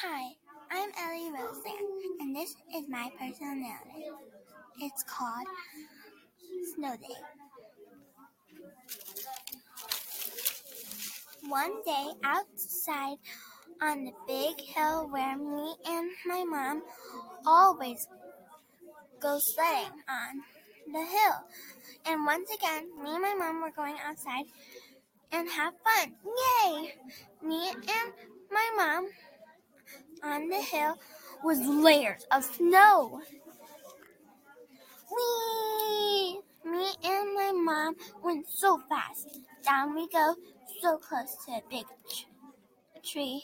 Hi, I'm Ellie Roseanne, and this is my personality. It's called Snow Day. One day outside on the big hill where me and my mom always go sledding on the hill. And once again, me and my mom were going outside and have fun. Yay! Me and my mom on the hill was layers of snow. Whee! Me and my mom went so fast. Down we go, so close to a big tree.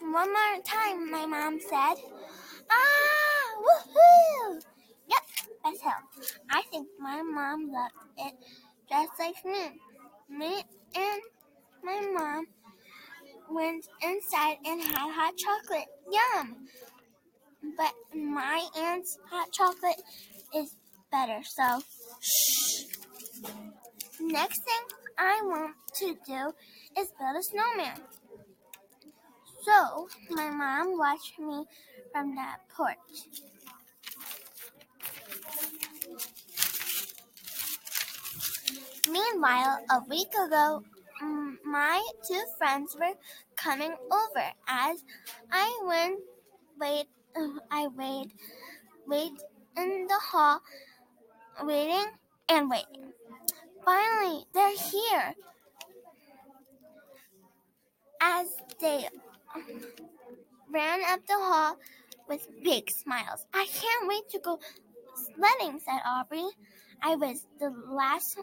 One more time, my mom said. Ah! Woohoo! Yep, best hill. I think my mom loved it just like me. Me and my mom went inside and had hot chocolate. Yum! But my aunt's hot chocolate is better, so shh. Next thing I want to do is build a snowman. So my mom watched me from that porch. Meanwhile, a week ago, my two friends were coming over as I went wait uh, I wait wait in the hall waiting and waiting. Finally they're here. As they ran up the hall with big smiles. I can't wait to go sledding, said Aubrey. I was the last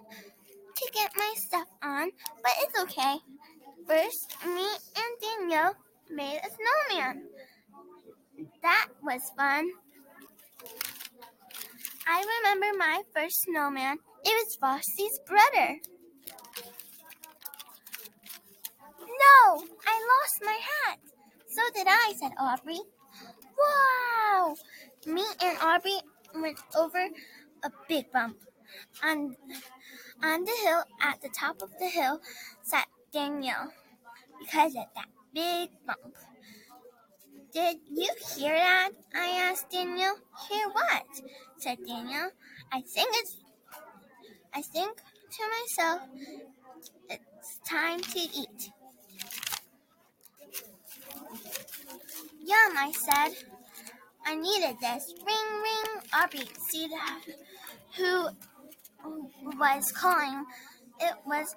to get my stuff on, but it's okay. First, me and Danielle made a snowman. That was fun. I remember my first snowman. It was Frosty's brother. No, I lost my hat. So did I, said Aubrey. Wow! Me and Aubrey went over a big bump. On, on the hill, at the top of the hill, sat Daniel because of that big bump. Did you hear that? I asked Daniel. Hear what? said Daniel. I think it's I think to myself it's time to eat. Yum, I said. I needed this. Ring ring Aubrey see who was calling. It was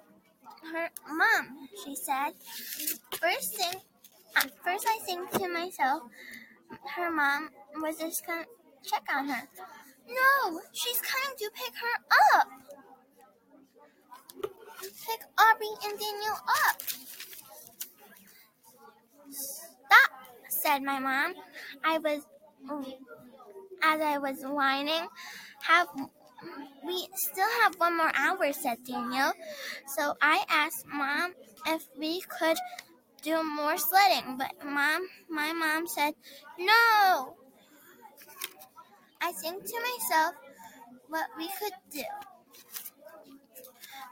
her mom, she said. First thing, at first I think to myself, her mom was just to check on her. No, she's coming to pick her up. Pick Aubrey and Daniel up. Stop, said my mom. I was, as I was whining, have we still have one more hour, said Daniel. So I asked Mom if we could do more sledding, but Mom, my mom said no. I think to myself what we could do.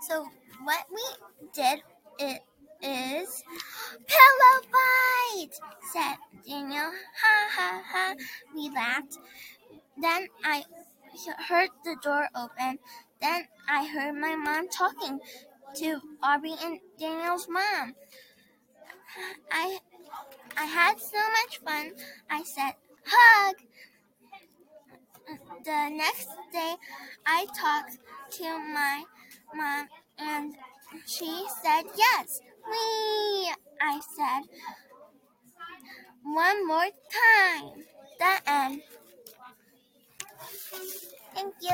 So what we did it is pillow fight, said Daniel. Ha ha ha. We laughed. Then I heard the door open. Then I heard my mom talking to Aubrey and Daniel's mom. I I had so much fun. I said, hug. The next day, I talked to my mom and she said yes. We, I said, one more time. The end. Thank you.